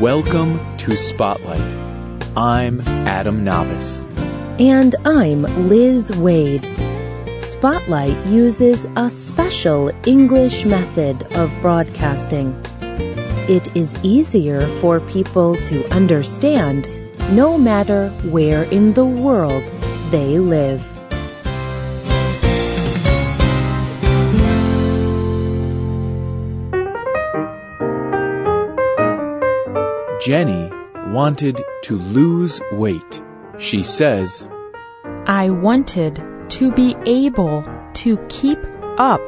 Welcome to Spotlight. I'm Adam Navis. And I'm Liz Waid. Spotlight uses a special English method of broadcasting. It is easier for people to understand no matter where in the world they live. Jenny wanted to lose weight. She says, I wanted to be able to keep up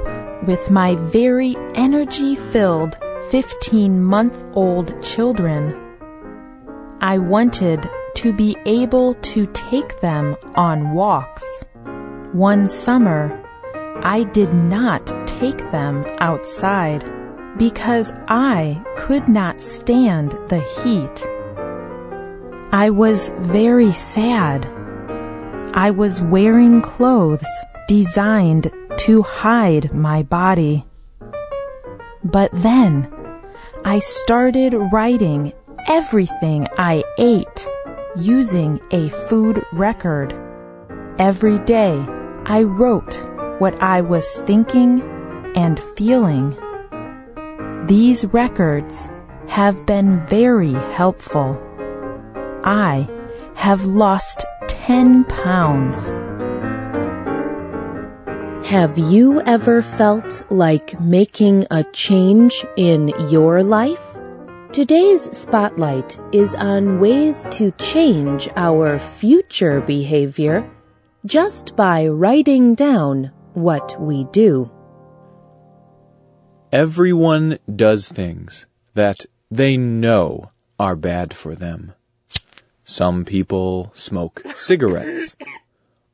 with my very energy filled 15 month old children. I wanted to be able to take them on walks. One summer, I did not take them outside because I could not stand the heat. I was very sad. I was wearing clothes designed to hide my body. But then I started writing everything I ate using a food record. Every day I wrote what I was thinking and feeling. These records have been very helpful. I have lost 10 pounds. Have you ever felt like making a change in your life? Today's spotlight is on ways to change our future behavior just by writing down what we do. Everyone does things that they know are bad for them. Some people smoke cigarettes.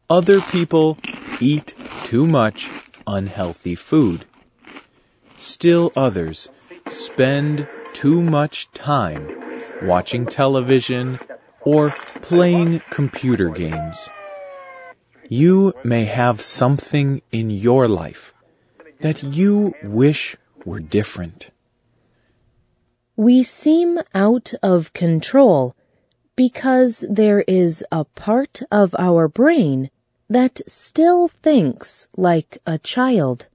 Other people eat too much unhealthy food. Still others spend too much time watching television or playing computer games. You may have something in your life that you wish were different. We seem out of control because there is a part of our brain that still thinks like a child.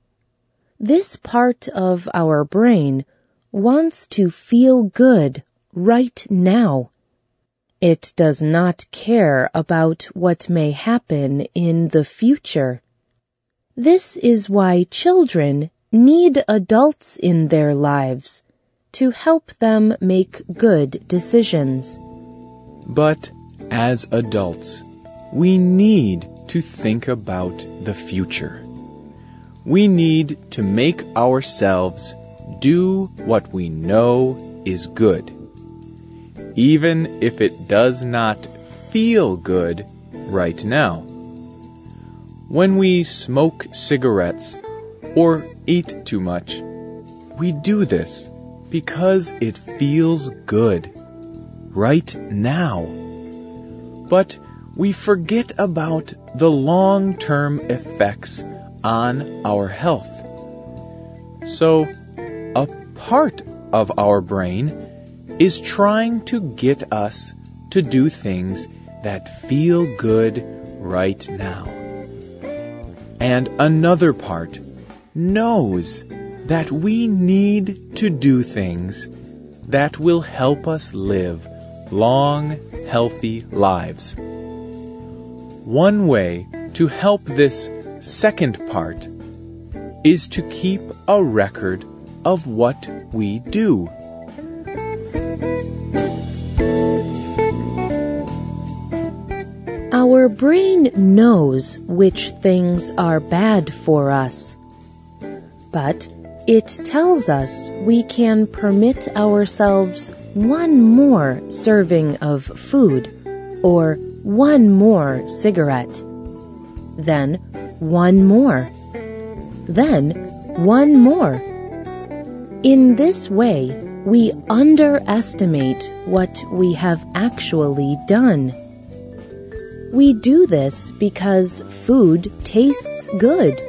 This part of our brain wants to feel good right now. It does not care about what may happen in the future. This is why children need adults in their lives to help them make good decisions. But as adults, we need to think about the future. We need to make ourselves do what we know is good, even if it does not feel good right now. When we smoke cigarettes or eat too much, we do this because it feels good right now. But we forget about the long term effects on our health. So, a part of our brain is trying to get us to do things that feel good right now. And another part knows that we need to do things that will help us live long, healthy lives. One way to help this second part is to keep a record of what we do. Our brain knows which things are bad for us. But it tells us we can permit ourselves one more serving of food or one more cigarette. Then one more. Then one more. In this way, we underestimate what we have actually done. We do this because food tastes good.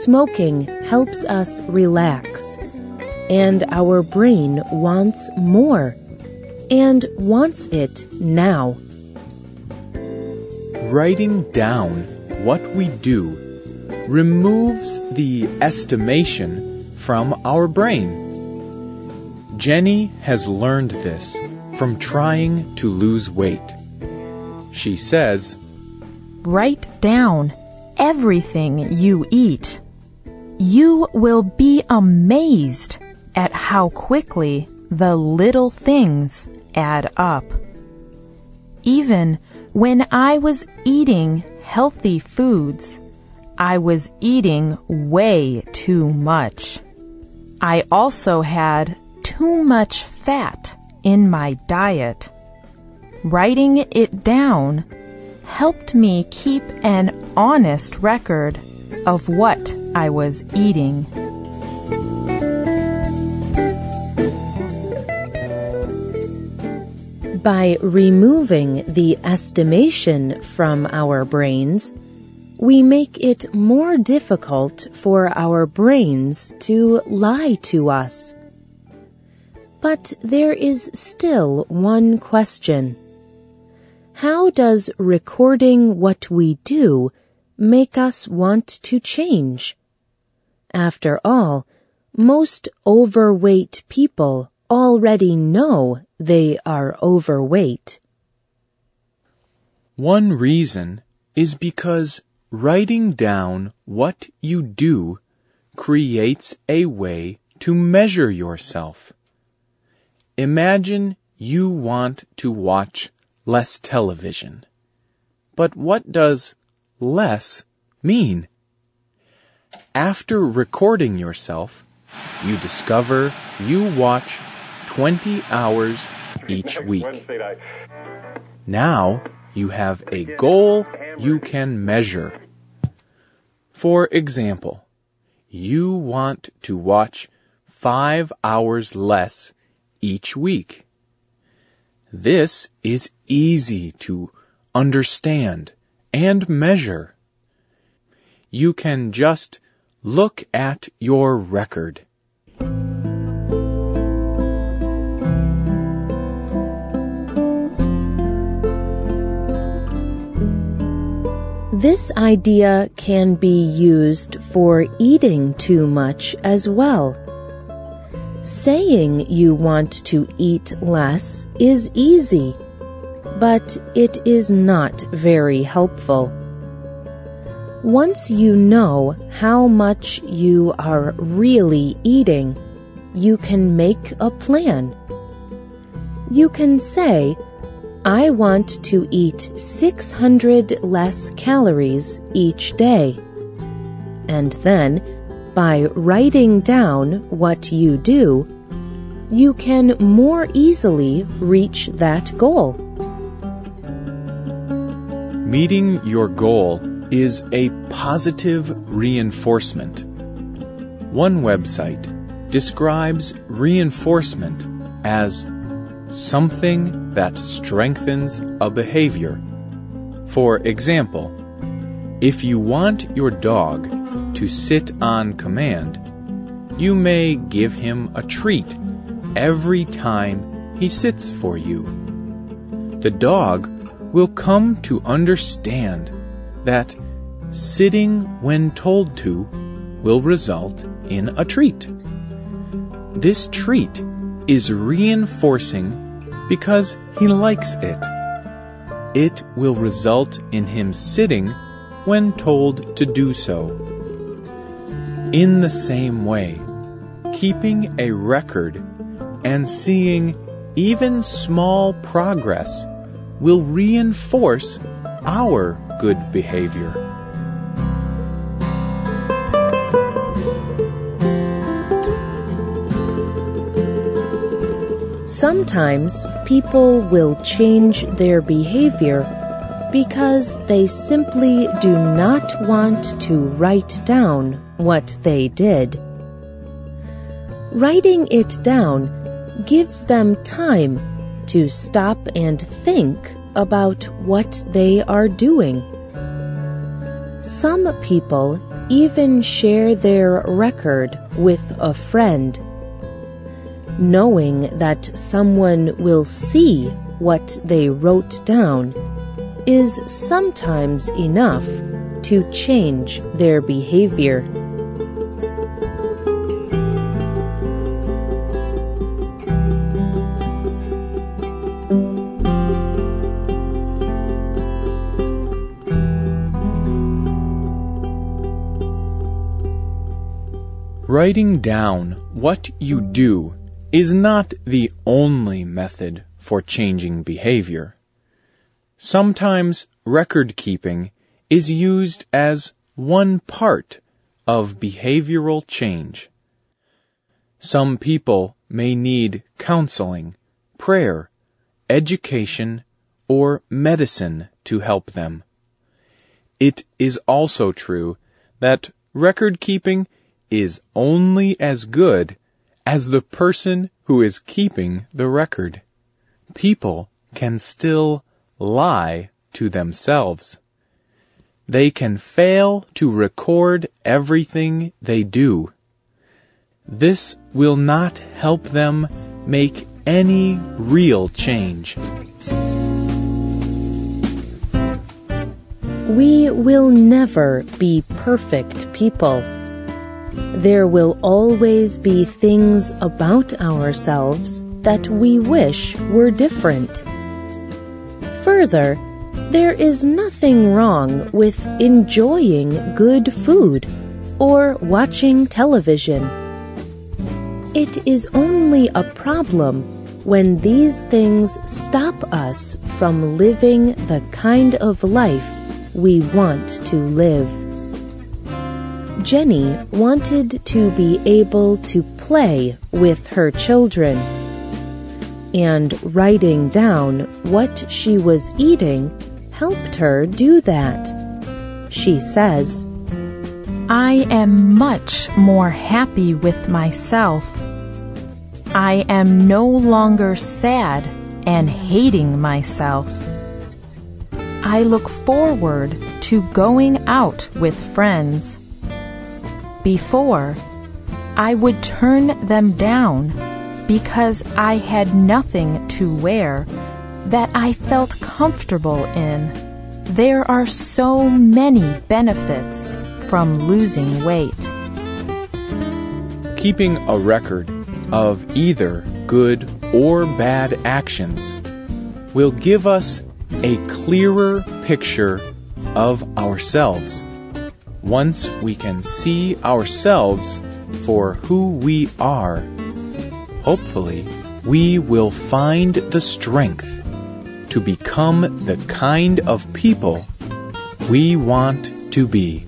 Smoking helps us relax, and our brain wants more and wants it now. Writing down what we do removes the estimation from our brain. Jenny has learned this from trying to lose weight. She says, Write down everything you eat. You will be amazed at how quickly the little things add up. Even when I was eating healthy foods, I was eating way too much. I also had too much fat in my diet. Writing it down helped me keep an honest record of what I was eating. By removing the estimation from our brains, we make it more difficult for our brains to lie to us. But there is still one question. How does recording what we do make us want to change? After all, most overweight people already know they are overweight. One reason is because writing down what you do creates a way to measure yourself. Imagine you want to watch less television. But what does less mean? After recording yourself, you discover you watch 20 hours each week. Now you have a goal you can measure. For example, you want to watch five hours less each week. This is easy to understand and measure. You can just look at your record. This idea can be used for eating too much as well. Saying you want to eat less is easy, but it is not very helpful. Once you know how much you are really eating, you can make a plan. You can say, I want to eat 600 less calories each day. And then, by writing down what you do, you can more easily reach that goal. Meeting your goal is a positive reinforcement. One website describes reinforcement as something that strengthens a behavior. For example, if you want your dog to sit on command, you may give him a treat every time he sits for you. The dog will come to understand that sitting when told to will result in a treat. This treat is reinforcing because he likes it. It will result in him sitting when told to do so. In the same way, keeping a record and seeing even small progress will reinforce our good behavior. Sometimes people will change their behavior because they simply do not want to write down what they did. Writing it down gives them time to stop and think about what they are doing. Some people even share their record with a friend knowing that someone will see what they wrote down is sometimes enough to change their behavior. Writing down what you do is not the only method for changing behavior. Sometimes record keeping is used as one part of behavioral change. Some people may need counseling, prayer, education, or medicine to help them. It is also true that record keeping is only as good as the person who is keeping the record. People can still lie to themselves. They can fail to record everything they do. This will not help them make any real change. We will never be perfect people. There will always be things about ourselves that we wish were different. Further, there is nothing wrong with enjoying good food or watching television. It is only a problem when these things stop us from living the kind of life we want to live. Jenny wanted to be able to play with her children. And writing down what she was eating helped her do that. She says, I am much more happy with myself. I am no longer sad and hating myself. I look forward to going out with friends. Before, I would turn them down because I had nothing to wear that I felt comfortable in. There are so many benefits from losing weight. Keeping a record of either good or bad actions will give us a clearer picture of ourselves once we can see ourselves for who we are, hopefully, we will find the strength to become the kind of people we want to be.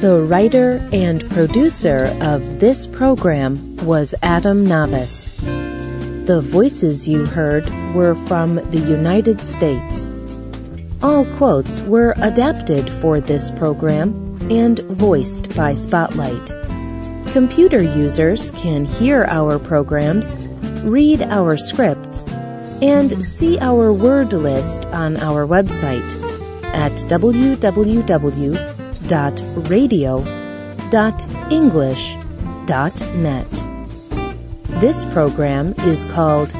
The writer and producer of this program was Adam Navis. The voices you heard were from the United States. All quotes were adapted for this program and voiced by Spotlight. Computer users can hear our programs, read our scripts, and see our word list on our website at www.radio.english.net. This program is called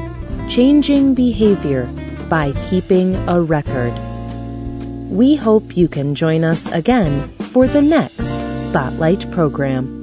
Changing Behavior by Keeping a Record. We hope you can join us again for the next Spotlight program.